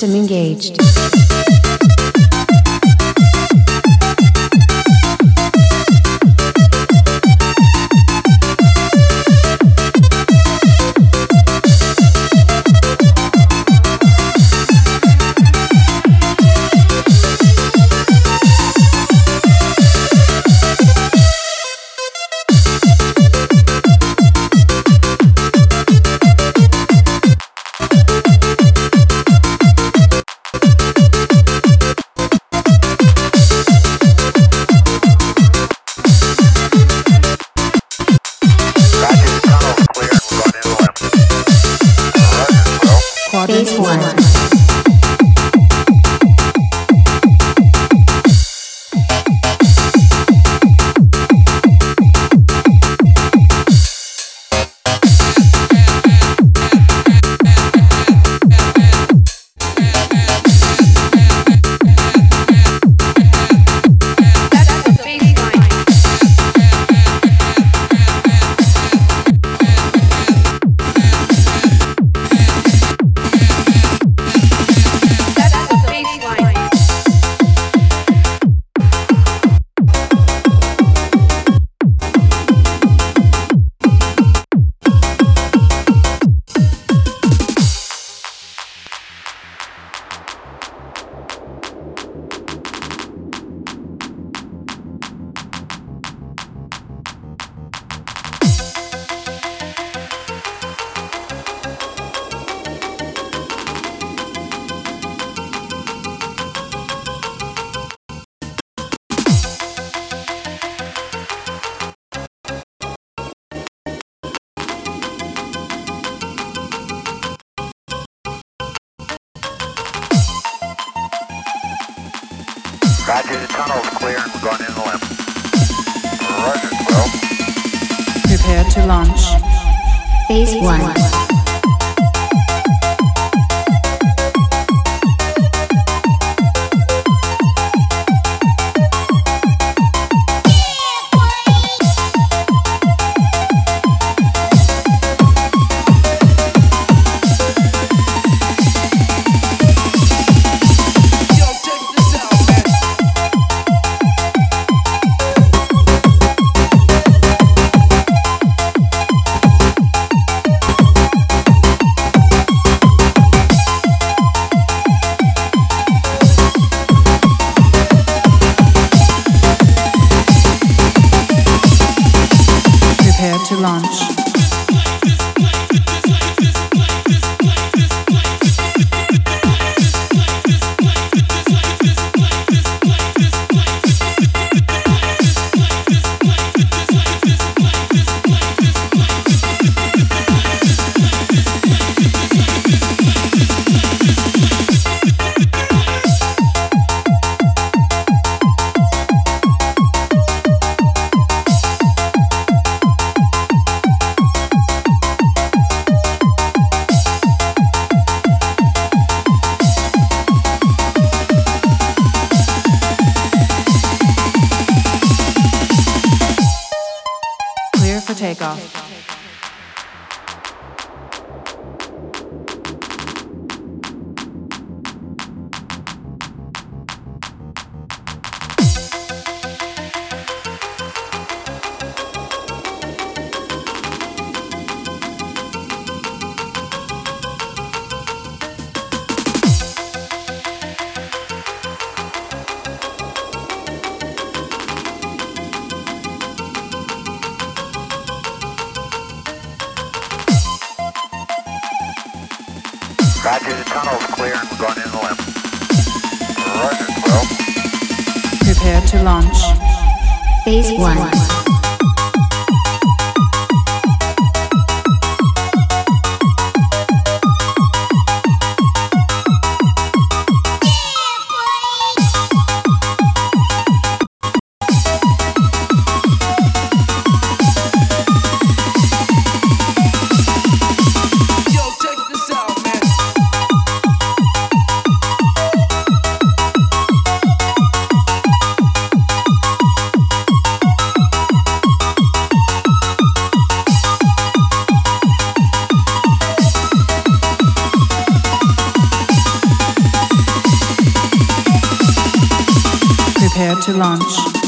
System engaged. To launch.